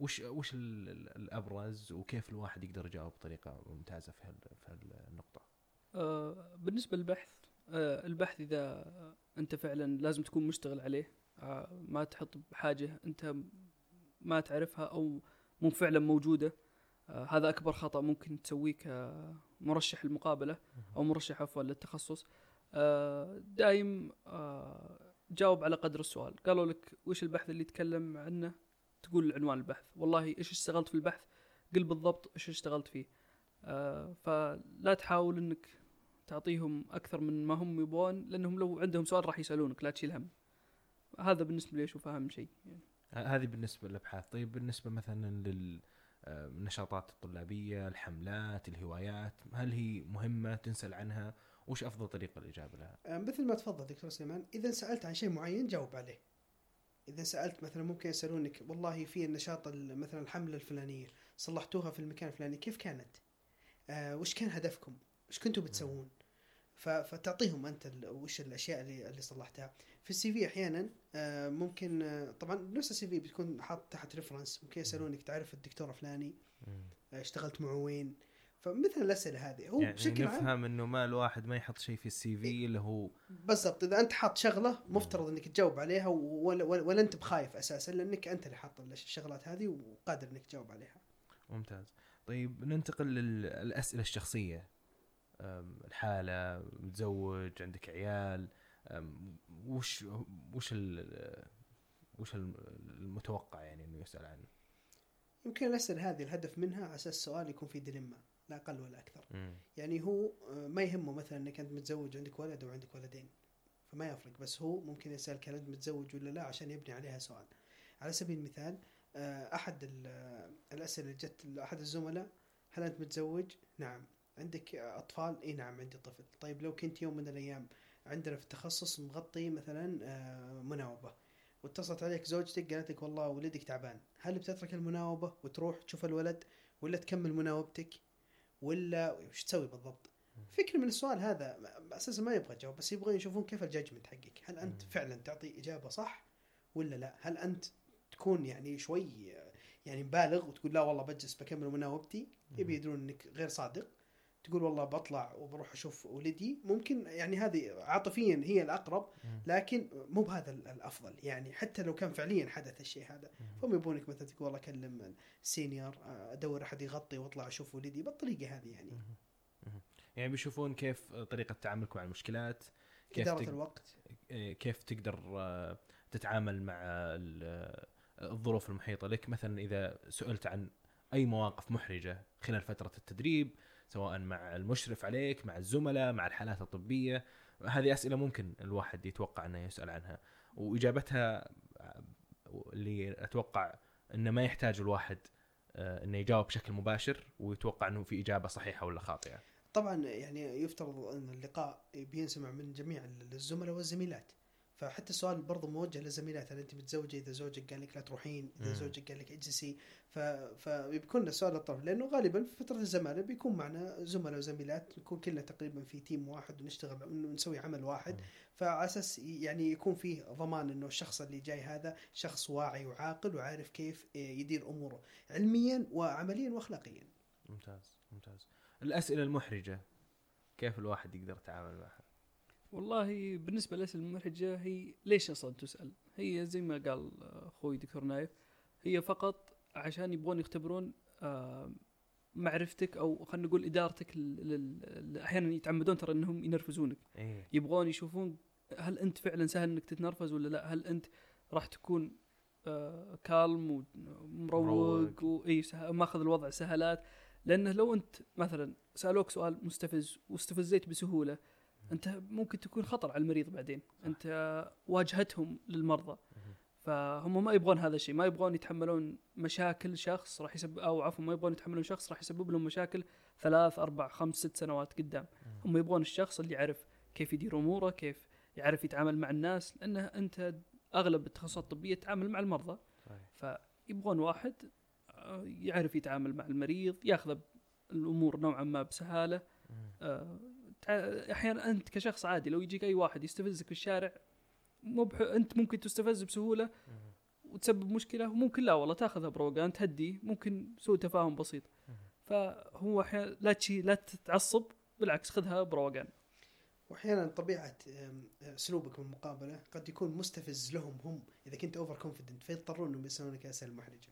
وش وش ال- ال- الأبرز وكيف الواحد يقدر يجاوب بطريقة ممتازة في في هالنقطة؟ آه بالنسبة للبحث آه البحث إذا أنت فعلا لازم تكون مشتغل عليه آه ما تحط بحاجة أنت ما تعرفها أو مو فعلا موجودة آه هذا أكبر خطأ ممكن تسويه كمرشح المقابلة أو مرشح عفوا للتخصص. آه دايم آه جاوب على قدر السؤال. قالوا لك وش البحث اللي يتكلم عنه؟ تقول عنوان البحث. والله إيش اشتغلت في البحث؟ قل بالضبط إيش اشتغلت فيه. آه فلا تحاول إنك تعطيهم أكثر من ما هم يبغون لأنهم لو عندهم سؤال راح يسألونك لا تشيل هم. هذا بالنسبة لي أشوف أهم شيء. يعني. هذه بالنسبة للأبحاث. طيب بالنسبة مثلا للنشاطات الطلابية الحملات الهوايات هل هي مهمة؟ تنسأل عنها. وش أفضل طريقة للاجابه لها؟ آه، مثل ما تفضل دكتور سليمان إذا سألت عن شيء معين جاوب عليه. إذا سألت مثلا ممكن يسألونك والله في النشاط ال- مثلا الحملة الفلانية صلحتوها في المكان الفلاني كيف كانت؟ آه وش كان هدفكم؟ وش كنتوا بتسوون؟ فتعطيهم أنت وش الأشياء اللي اللي صلحتها. في ال CV أحيانا آه، ممكن آه، طبعا نفس ال CV بتكون حاط تحت reference ممكن يسألونك تعرف الدكتور فلاني آه، اشتغلت معه وين. فمثل الأسئلة هذه. هو يعني بشكل عام نفهم إنه ما الواحد ما يحط شيء في ال CV اللي هو بالضبط. إذا أنت حاط شغلة مفترض إنك تجاوب عليها ولا, ولا, ولا أنت بخايف أساسا لأنك أنت اللي حاط الشغلات هذه وقادر إنك تجاوب عليها. ممتاز. طيب ننتقل للأسئلة الشخصية. الحالة متزوج عندك عيال وش وش ال وش المتوقع يعني إنه يسأل عنه يمكن الاسئله هذه الهدف منها على أساس السؤال يكون فيه ديليما لا أقل ولا أكثر مم. يعني هو آه، ما يهمه مثلا إنك أنت متزوج عندك ولد أو عندك ولدين فما يفرق بس هو ممكن يسالك هل أنت متزوج ولا لا عشان يبني عليها سؤال على سبيل المثال آه، أحد ال- الأسئلة اللي جت لاحد الزملاء هل أنت متزوج؟ نعم عندك أطفال؟ إي نعم عندي طفل. طيب لو كنت يوم من الأيام عندنا في التخصص مغطي مثلا آه، مناوبة واتصلت عليك زوجتك قالت لك والله ولدك تعبان هل بتترك المناوبة وتروح تشوف الولد ولا تكمل مناوبتك؟ ولا وش تسوي بالضبط؟ فكرة من السؤال هذا أساسا ما يبغى تجاوب بس يبغى يشوفون كيف ال judgement حقك. هل أنت. فعلا تعطي إجابة صح ولا لا؟ هل أنت تكون يعني شوي يعني مبالغ وتقول لا والله بجلس بكمل مناوبتي؟ يبي يدرون إنك غير صادق. تقول والله بطلع وبروح أشوف ولدي ممكن يعني هذه عاطفيا هي الأقرب. لكن مو بهذا ال- الأفضل. يعني حتى لو كان فعليا حدث الشيء هذا. فهم يبونك مثلا تقول والله أكلم ال senior آه، أدور أحد يغطي وأطلع أشوف ولدي بالطريقة هذه يعني. يعني بيشوفون كيف طريقة تعاملك مع المشكلات كيف إدارة تق- الوقت. إيه، كيف تقدر آه، تتعامل مع آه، الظروف المحيطة لك. مثلا إذا سئلت عن أي مواقف محرجة خلال فترة التدريب سواء مع المشرف عليك مع الزملاء مع الحالات الطبية. هذه أسئلة ممكن الواحد يتوقع أنه يسأل عنها. وإجابتها اللي أتوقع إنه ما يحتاج الواحد آه، إنه يجاوب بشكل مباشر ويتوقع إنه في إجابة صحيحة ولا خاطئة. طبعا يعني يفترض أن اللقاء بينسمع من جميع الزملاء والزميلات. فحتى السؤال برضه موجه للزميلات هل أنت متزوجة؟ إذا زوجك قال لك لا تروحين. إذا مم. زوجك قال لك اجلسي ف... فبيكون السؤال للطرف لأنه غالبا في فترة الزمالة بيكون معنا زملاء وزميلات نكون كلنا تقريبا في تيم واحد ونشتغل انه نسوي عمل واحد. فعلى أساس يعني يكون فيه ضمان إنه الشخص اللي جاي هذا شخص واعي وعاقل وعارف كيف يدير أموره علميا وعمليا واخلاقيا. ممتاز ممتاز. الأسئلة المحرجة كيف الواحد يقدر يتعامل معها؟ والله بالنسبة للاسئله المحرجه هي ليش أصلا تسأل؟ هي زي ما قال أخوي دكتور نايف هي فقط عشان يبغون يختبرون آه، معرفتك أو خلينا نقول إدارتك أحيانا يتعمدون ترى إنهم ينرفزونك إيه يبغون يشوفون هل أنت فعلا سهل إنك تتنرفز ولا لا هل أنت راح تكون آه كالم ومروق مروق. واي ماخذ الوضع سهلات لأنه لو أنت مثلا سألوك سؤال مستفز واستفزيت بسهولة انت ممكن تكون خطر على المريض بعدين. انت آه، واجهتهم للمرضى. فهم ما يبغون هذا الشيء ما يبغون يتحملون مشاكل شخص راح يسبب أو عفوا ما يبغون يتحملون شخص راح يسبب لهم مشاكل ثلاث أربع خمس ست سنوات قدام. هم يبغون الشخص اللي يعرف كيف يدير أموره كيف يعرف يتعامل مع الناس لأنه أنت أغلب التخصصات الطبية تتعامل مع المرضى. صحيح. فيبغون واحد آه، يعرف يتعامل مع المريض ياخذ الأمور نوعا ما بسهالة. آه، أحيانا أنت كشخص عادي لو يجيك أي واحد يستفزك في الشارع مو بح... أنت ممكن تستفز بسهولة. وتسبب مشكلة وممكن لا والله تاخذها بروقان تهدي ممكن سوء تفاهم بسيط. فهو أحيانا لا تشي لا تتعصب بالعكس خذها بروقان وأحيانا طبيعة أسلوبك في المقابله قد يكون مستفز لهم هم إذا كنت over confident فيضطرون إنهم يسالونك اسئله محرجة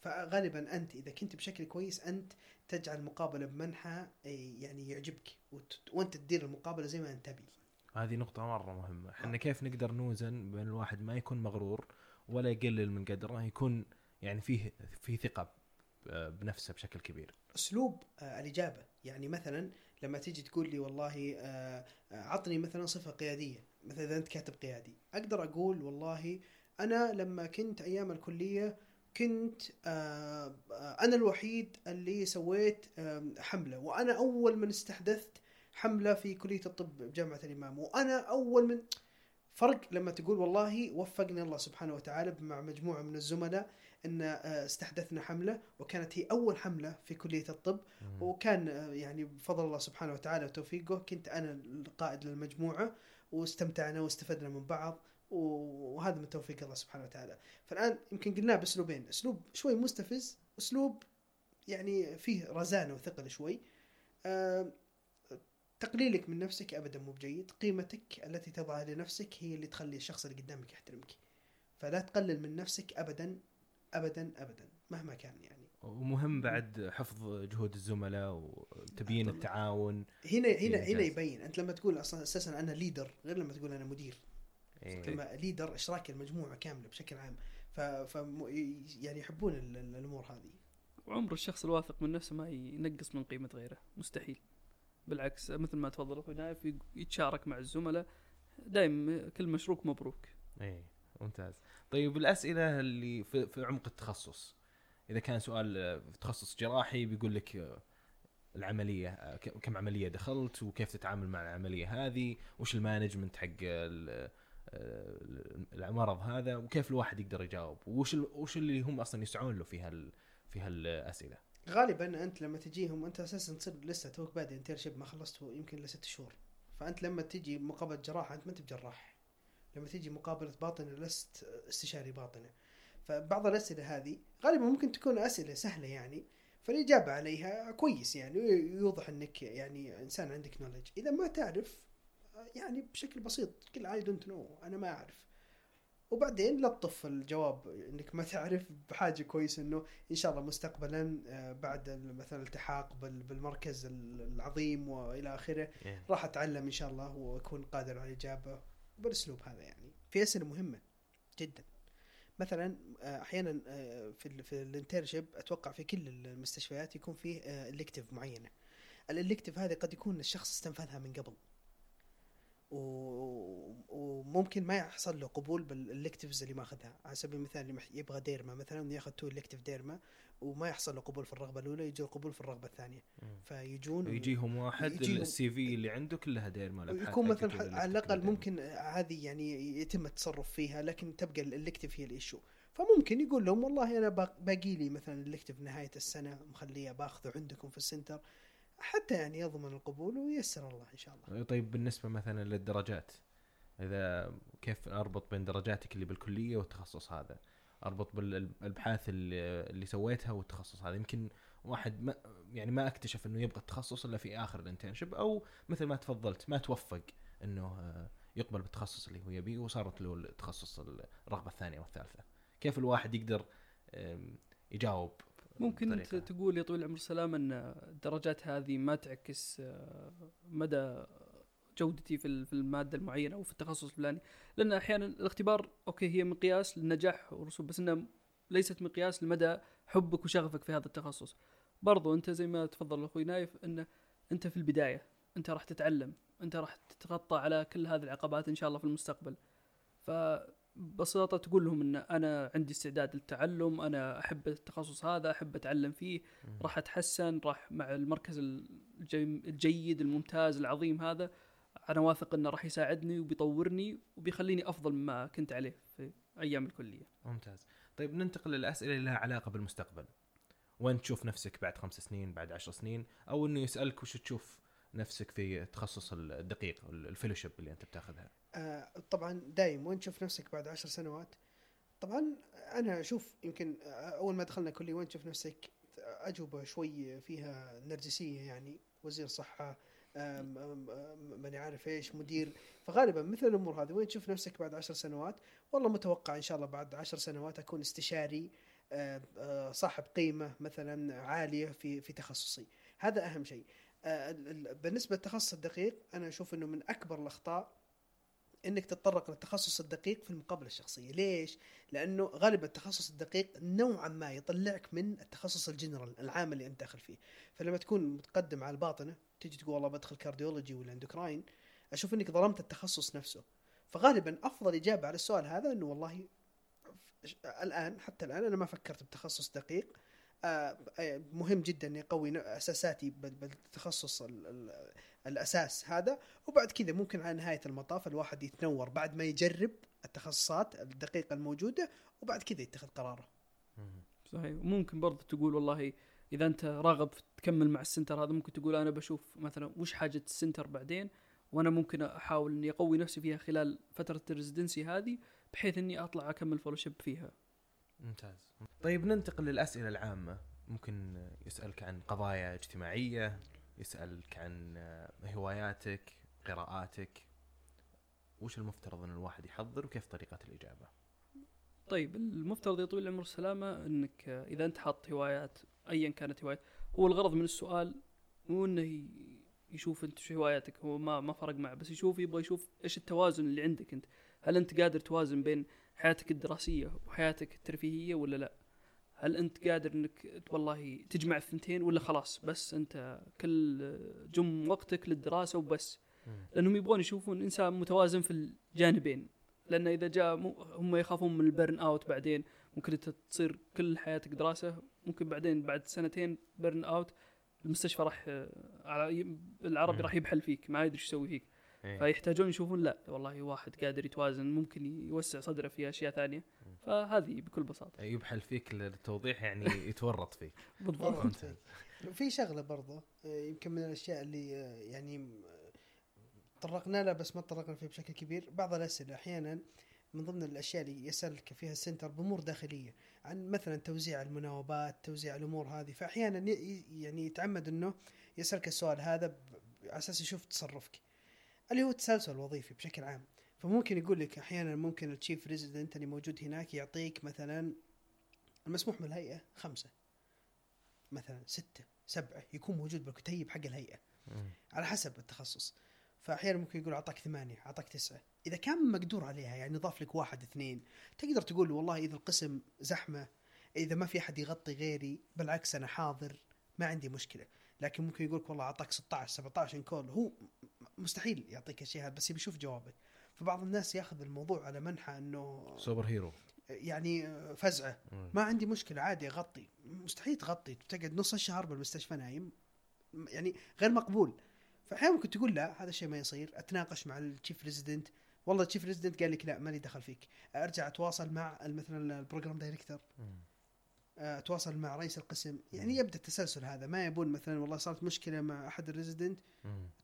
فغالبا أنت إذا كنت بشكل كويس أنت تجعل المقابله بمنحى يعني يعجبك وت- وأنت تدير المقابلة زي ما أنت تبي. هذه نقطة مرة مهمة، إحنا كيف نقدر نوزن بين الواحد ما يكون مغرور ولا يقلل من قدره، يكون يعني فيه في ثقة بنفسه بشكل كبير. أسلوب آه، الإجابة. يعني مثلا لما تيجي تقول لي والله آه، آه، عطني مثلا صفة قيادية مثلا إذا أنت كاتب قيادي أقدر أقول والله أنا لما كنت أيام الكلية كنت آه، آه، أنا الوحيد اللي سويت حملة وأنا أول من استحدثت حملة في كلية الطب بجامعة الإمام. وأنا أول من فرق لما تقول والله وفقنا الله سبحانه وتعالى مع مجموعة من الزملاء إن آه، استحدثنا حملة وكانت هي أول حملة في كلية الطب. وكان يعني بفضل الله سبحانه وتعالى وتوفيقه كنت أنا القائد للمجموعة واستمتعنا واستفدنا من بعض. وهذا من توفيق الله سبحانه وتعالى. فالآن يمكن قلناه بأسلوبين. أسلوب شوي مستفز أسلوب يعني فيه رزانة وثقل شوي. آه، تقليلك من نفسك ابدا مو بجيد. قيمتك التي تضعها لنفسك هي اللي تخلي الشخص اللي قدامك يحترمك. فلا تقلل من نفسك ابدا ابدا ابدا مهما كان يعني. ومهم بعد حفظ جهود الزملاء وتبيين. التعاون. هنا هنا هنا. يبين. أنت لما تقول أصلا أساسا أنا leader غير لما تقول أنا مدير. إيه. leader إشراك المجموعة كاملة بشكل عام. ف, ف يعني يحبون ال- ال- الأمور هذه. وعمر الشخص الواثق من نفسه ما ينقص من قيمة غيره. مستحيل. بالعكس مثل ما تفضل أخوي نايف يتشارك مع الزملاء. دايم كل مشروك مبروك. إيه ممتاز. طيب الأسئلة اللي في, في عمق التخصص. إذا كان سؤال آه، في تخصص جراحي بيقول لك آه، العملية آه، كم عملية دخلت وكيف تتعامل مع العملية هذه وش ال management حق ال- المرض هذا وكيف الواحد يقدر يجاوب؟ وش وش اللي هم أصلا يسعون له في هال في هالأسئلة؟ غالبا أنت لما تجيهم أنت أساسا تصير لسه توك بادئ internship ما خلصت يمكن لست شهور. فأنت لما تجي مقابله جراحة أنت ما أنت بجراح. لما تجي مقابلة باطنة لست استشاري باطنة. فبعض الأسئلة هذه غالبا ممكن تكون أسئلة سهلة يعني فالإجابة عليها كويس يعني يوضح إنك يعني إنسان عندك knowledge إذا ما تعرف يعني بشكل بسيط قل I don't know أنا ما أعرف. وبعدين لطف الجواب إنك ما تعرف بحاجة كويسة إنه إن شاء الله مستقبلا آه، بعد مثلا الالتحاق بال- بالمركز ال- العظيم وإلى آخره راح أتعلم إن شاء الله وأكون قادر على الإجابة بالأسلوب هذا يعني. في أسئلة مهمة جدا. مثلا آه، أحيانا آه، في في الانترشيب أتوقع في كل المستشفيات يكون فيه الكتف معينة. الالكتف هذه قد يكون الشخص استنفذها من قبل. وممكن ما يحصل له قبول بال electives اللي ماخذها. على سبيل المثال اللي يبغى derma مثلا ياخذ تو elective derma وما يحصل له قبول في الرغبة الأولى يجي قبول في الرغبة الثانية. فيجون ويجيهم واحد يجيهم- السي في اللي عنده كلها الابحاث يكون مثلا على الأقل ممكن هذه يعني يتم التصرف فيها لكن تبقى ال elective هي ال issue. فممكن يقول لهم والله أنا باق- باقي لي مثلا ال elective نهاية السنة مخلية باخذه عندكم في ال center. حتى يعني يضمن القبول وييسر الله إن شاء الله. طيب بالنسبة مثلا للدرجات إذا كيف أربط بين درجاتك اللي بالكلية والتخصص هذا؟ أربط بالأبحاث اللي, اللي سويتها والتخصص هذا. يمكن واحد ما يعني ما أكتشف إنه يبغى التخصص إلا في آخر الانترنشيب أو مثل ما تفضلت ما توفق إنه آه، يقبل بالتخصص اللي هو يبيه وصارت له التخصص الرغبة الثانية والثالثة. كيف الواحد يقدر يجاوب ممكن انت؟ تقول يا طويل العمر سلام أن الدرجات هذه ما تعكس آه، مدى جودتي في في المادة المعينة أو في التخصص الفلاني. لأن أحيانا الاختبار okay هي مقياس للنجاح والرسوب بس إنها ليست مقياس لمدى حبك وشغفك في هذا التخصص. برضو أنت زي ما تفضل أخوي نايف انه أنت في البداية أنت راح تتعلم أنت راح تتغطى على كل هذه العقبات إن شاء الله في المستقبل. فببساطه تقول لهم إن أنا عندي استعداد للتعلم أنا أحب التخصص هذا أحب أتعلم فيه. راح أتحسن راح مع المركز الجي- الجيد الممتاز العظيم هذا أنا واثق إنه راح يساعدني وبيطورني وبيخليني أفضل مما كنت عليه في أيام الكلية. ممتاز. طيب ننتقل للأسئلة اللي لها علاقة بالمستقبل. وين تشوف نفسك بعد خمس سنين بعد عشر سنين؟ أو إنه يسألك وش تشوف نفسك في التخصص الدقيق ال fellowship اللي أنت بتاخذها؟ آه، طبعا دايم وين تشوف نفسك بعد عشر سنوات؟ طبعا أنا أشوف يمكن آه، أول ما دخلنا كلية وين تشوف نفسك؟ أجوبة شوي فيها نرجسية يعني وزير صحة آم، آم، ماني عارف إيش مدير. فغالبا مثل الأمور هذه وين تشوف نفسك بعد عشر سنوات؟ والله متوقع إن شاء الله بعد عشر سنوات أكون استشاري آه، آه، صاحب قيمة مثلا عالية في في تخصصي. هذا أهم شيء. آه، ال- ال- بالنسبة للتخصص الدقيق أنا أشوف إنه من أكبر الأخطاء إنك تتطرق للتخصص الدقيق في المقابلة الشخصية، ليش؟ لأنه غالبا التخصص الدقيق نوعا ما يطلعك من التخصص الجنرال العام اللي أنت داخل فيه، فلما تكون متقدم على الباطنة تيجي تقول والله بدخل cardiology ولا endocrine أشوف إنك ظلمت التخصص نفسه، فغالبا أفضل إجابة على السؤال هذا إنه والله الآن حتى الآن أنا ما فكرت بتخصص دقيق. مهم جدا إني أقوي أساساتي بال- بالتخصص ال- ال- الأساس هذا وبعد كذا ممكن على نهاية المطاف الواحد يتنور بعد ما يجرب التخصصات الدقيقة الموجودة وبعد كذا يتخذ قراره. صحيح وممكن برضه تقول والله إذا أنت راغب تكمل مع ال center هذا ممكن تقول أنا بشوف مثلا وش حاجة ال center بعدين وأنا ممكن أحاول إني أقوي نفسي فيها خلال فترة ال residency هذه بحيث إني أطلع أكمل fellowship فيها ممتاز. طيب ننتقل للأسئلة العامة. ممكن يسألك عن قضايا اجتماعية يسألك عن هواياتك قراءاتك. وش المفترض أن الواحد يحضر وكيف طريقة الإجابة؟ طيب المفترض يا طويل العمر والسلامه إنك إذا أنت حاط هوايات ايا كانت هوايات هو الغرض من السؤال مو إنه يشوف أنت شو هواياتك هو ما ما فرق معه بس يشوف يبغى يشوف إيش التوازن اللي عندك أنت. هل أنت قادر توازن بين حياتك الدراسية وحياتك الترفيهية ولا لا؟ هل أنت قادر إنك والله تجمع الثنتين ولا خلاص بس أنت كل جم وقتك للدراسة وبس؟ لأنهم يبغون يشوفون إنسان متوازن في الجانبين. لأن إذا جاء هم يخافون من ال burn out بعدين. ممكن أنت تصير كل حياتك دراسة. ممكن بعدين بعد سنتين burn out المستشفى راح آه، على العربي. راح يبحل فيك. ما يدري إيش يسوي فيك. فيحتاجون يشوفون لا والله واحد قادر يتوازن ممكن يوسع صدره في أشياء ثانية. فهذه بكل بساطة. يبحل فيك للتوضيح يعني [LAUGHS] يتورط فيك. بالضبط. ممتاز. في شغلة برضه يمكن من الأشياء اللي يعني تطرقنا لها بس ما تطرقنا فيه بشكل كبير. بعض الأسئلة أحيانا من ضمن الأشياء اللي يسألك فيها السنتر بأمور داخلية عن مثلا توزيع المناوبات توزيع الأمور هذه. فأحيانا يعني يتعمد إنه يسألك السؤال هذا على أساس يشوف تصرفك. اللي هو التسلسل الوظيفي بشكل عام. فممكن يقول لك أحيانا ممكن التشيف ريزيدنت اللي موجود هناك يعطيك مثلا المسموح من الهيئة خمسة مثلا ستة سبعة يكون موجود بالكتيب حق الهيئة مم. على حسب التخصص. فأحيانا ممكن يقول أعطاك ثمانية أعطاك تسعة. إذا كان مقدور عليها يعني ضاف لك واحد اثنين تقدر تقول والله إذا القسم زحمة إذا ما في أحد يغطي غيري بالعكس أنا حاضر ما عندي مشكلة. لكن ممكن يقول لك والله أعطاك 16 17 call هو مستحيل يعطيك الشيء هذا بس يبي يشوف جوابك. فبعض الناس ياخذ الموضوع على منحى إنه super hero. يعني فزعة. مم. ما عندي مشكلة عادي أغطي. مستحيل تغطي تقعد نص الشهر بالمستشفى نايم. يعني غير مقبول. فأحيانا ممكن تقول لا هذا الشيء ما يصير. أتناقش مع ال chief resident والله ال chief resident قال لك لا مالي دخل فيك. أرجع أتواصل مع مثلا ال program director. اتواصل مع رئيس القسم. يعني يبدأ التسلسل هذا ما يبون مثلا والله صارت مشكلة مع أحد ال resident.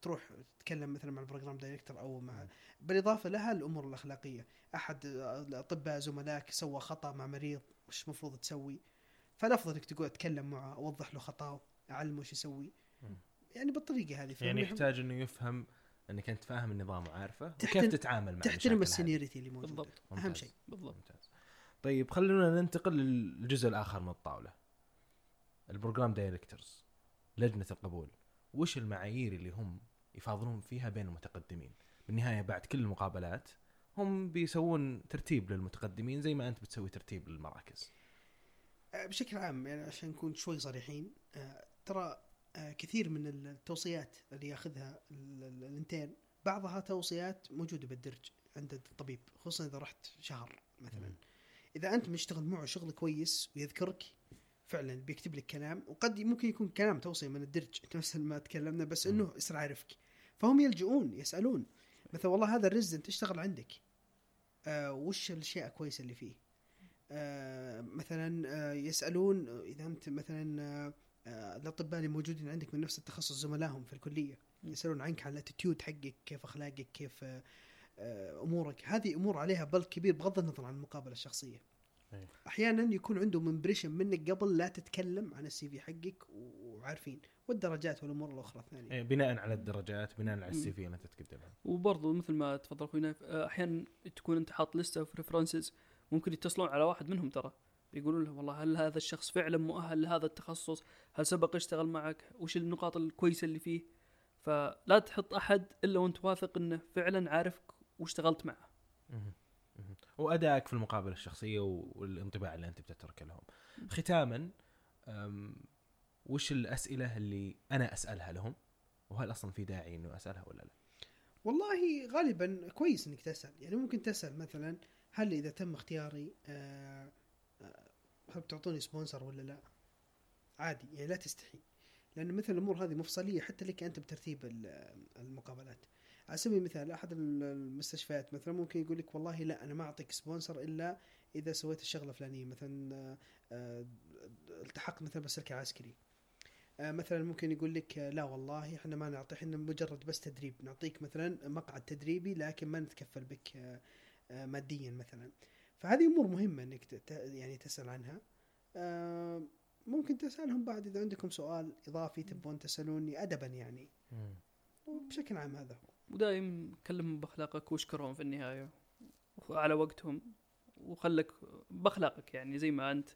تروح تتكلم مثلا مع ال program director أو مع بالإضافة لها الأمور الأخلاقية. أحد الاطباء زملائك سوى خطأ مع مريض وش المفروض تسوي؟ فالأفضل إنك تقول اتكلم معه أوضح له خطأه أعلمه وش يسوي. مم. يعني بالطريقة هذه يعني يحتاج إنه يفهم إنك أنت فاهم النظام وعارفه وكيف تتعامل مع تحترم. ال seniority اللي موجودة. بالضبط أهم. شيء. بالضبط. ممتاز طيب خلونا ننتقل للجزء الآخر من الطاولة. ال program directors لجنة القبول. وش المعايير اللي هم يفاضلون فيها بين المتقدمين؟ بالنهاية بعد كل المقابلات هم بيسوون ترتيب للمتقدمين زي ما أنت بتسوي ترتيب للمراكز. آه، بشكل عام يعني عشان نكون شوي صريحين آه، ترى آه، كثير من التوصيات اللي ياخذها ال- ال- intern بعضها توصيات موجودة بالدرج عند الطبيب خصوصا إذا رحت شهر مثلا. مم. إذا أنت مشتغل معه شغل كويس ويذكرك فعلا بيكتب لك كلام وقد ممكن يكون كلام توصية من الدرج. نفس ما تكلمنا بس إنه يصير عارفك فهم يلجؤون يسألون. مثلا والله هذا ال resident اشتغل عندك. آه وش الأشياء الكويسة اللي فيه؟ آه مثلا آه يسألون إذا أنت مثلا آه آه الأطباء اللي موجودين عندك من نفس التخصص زملائهم في الكلية يسألون عنك عن ال attitude حقك كيف أخلاقك كيف آه آه أمورك هذه أمور عليها بلد كبير بغض النظر عن المقابلة الشخصية أي. أحيانا يكون عندهم impression منك قبل لا تتكلم عن ال CV حقك وعارفين والدرجات والأمور الأخرى الثانية إيه، بناء على الدرجات بناء على ال CV اللي أنت تقدمها وبرضه مثل ما تفضل أخوي نايف آه، أحيانا تكون أنت حاط list of references ممكن يتصلون على واحد منهم ترى يقولون له والله هل هذا الشخص فعلا مؤهل لهذا التخصص؟ هل سبق اشتغل معك؟ وش النقاط الكويسة اللي فيه؟ فلا تحط أحد إلا وأنت واثق إنه فعلا عارفك واشتغلت معه. وأدائك في المقابله الشخصية و- والانطباع اللي أنت بتتركه لهم. ختاما وش الأسئلة اللي أنا أسألها لهم؟ وهل أصلا في داعي انه أسألها ولا لا؟ والله غالبا كويس إنك تسأل. يعني ممكن تسأل مثلا هل إذا تم اختياري آه، آه، هل بتعطوني sponsor ولا لا؟ عادي يعني لا تستحي. لأن مثل الأمور هذه مفصلية حتى لك أنت بترتيب ال- المقابلات. على سبيل المثال أحد ال- المستشفيات مثلا ممكن يقول لك والله لا أنا ما أعطيك sponsor إلا إذا سويت الشغلة الفلانية مثلا آه، آه، التحقت مثلا بالسلك العسكري آه، مثلا ممكن يقول لك لا والله إحنا ما نعطي إحنا مجرد بس تدريب نعطيك مثلا مقعد تدريبي لكن ما نتكفل بك ماديا مثلا. فهذه أمور مهمة إنك يعني تسأل عنها. ممكن تسألهم بعد إذا عندكم سؤال إضافي تبون تسألوني ادبا يعني. وبشكل عام هذا هو. ودايم كلمهم بأخلاقك واشكرهم في النهاية. وعلى وقتهم. وخلك بأخلاقك يعني زي ما أنت.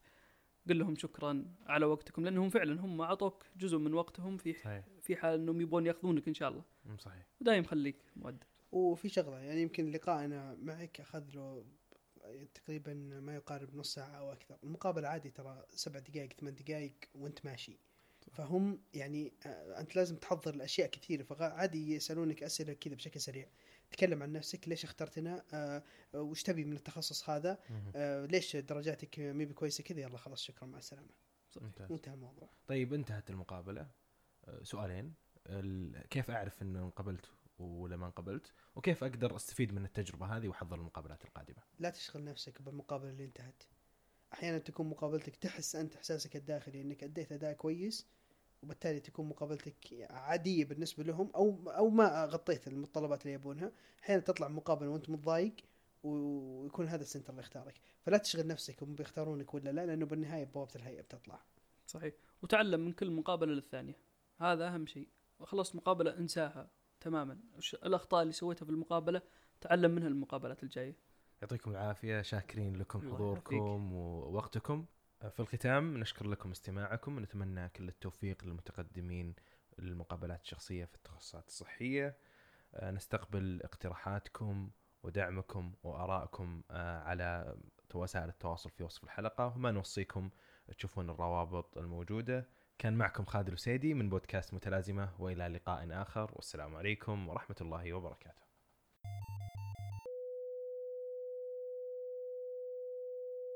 قل لهم شكرا على وقتكم لأنهم فعلا هم أعطوك جزء من وقتهم في صحيح. في حال إنهم يبون يأخذونك إن شاء الله. صحيح. ودايم خليك مؤدب. وفي شغلة يعني يمكن لقائنا معك أخذ له تقريبا ما يقارب نص ساعة أو أكثر. المقابلة عادي ترى سبع دقائق ثمان دقائق وأنت ماشي. فهم يعني آه، أنت لازم تحضر الأشياء كثيرة. فعادي يسألونك أسئلة كذا بشكل سريع. تكلم عن نفسك ليش اخترتنا آه، وش تبي من التخصص هذا. آه، ليش درجاتك مي بكويسة؟ كذا يلا خلاص شكرا مع السلامة. ممتاز. وانتهى الموضوع. طيب انتهت المقابلة. آه، سؤالين. ال- كيف أعرف إنه انقبلت ولا ما انقبلت؟ وكيف أقدر أستفيد من التجربة هذه وأحضر المقابلات القادمة؟ لا تشغل نفسك بالمقابلة اللي انتهت. أحيانا تكون مقابلتك تحس أنت إحساسك الداخلي إنك أديت أداء كويس وبالتالي تكون مقابلتك عادية بالنسبة لهم أو أو ما غطيت المتطلبات اللي يبونها. أحيانا تطلع مقابلة وأنت متضايق ويكون هذا السنتر اللي اختارك فلا تشغل نفسك هم بيختارونك ولا لا لأنه بالنهاية بوابة الهيئة بتطلع. صحيح. وتعلم من كل مقابلة للثانية. هذا أهم شيء. خلصت مقابلة انساها تماما. الأخطاء اللي سويتها في المقابلة؟ تعلم منها المقابلات الجاية. يعطيكم العافية. شاكرين لكم حضوركم ووقتكم. في الختام نشكر لكم استماعكم ونتمنى كل التوفيق للمتقدمين للمقابلات الشخصية في التخصصات الصحية. آه، نستقبل اقتراحاتكم ودعمكم وآرائكم آه، على وسائل التواصل في وصف الحلقة وما نوصيكم تشوفون الروابط الموجودة. كان معكم خالد الوسيدي من بودكاست متلازمة وإلى لقاء آخر. والسلام عليكم ورحمة الله وبركاته.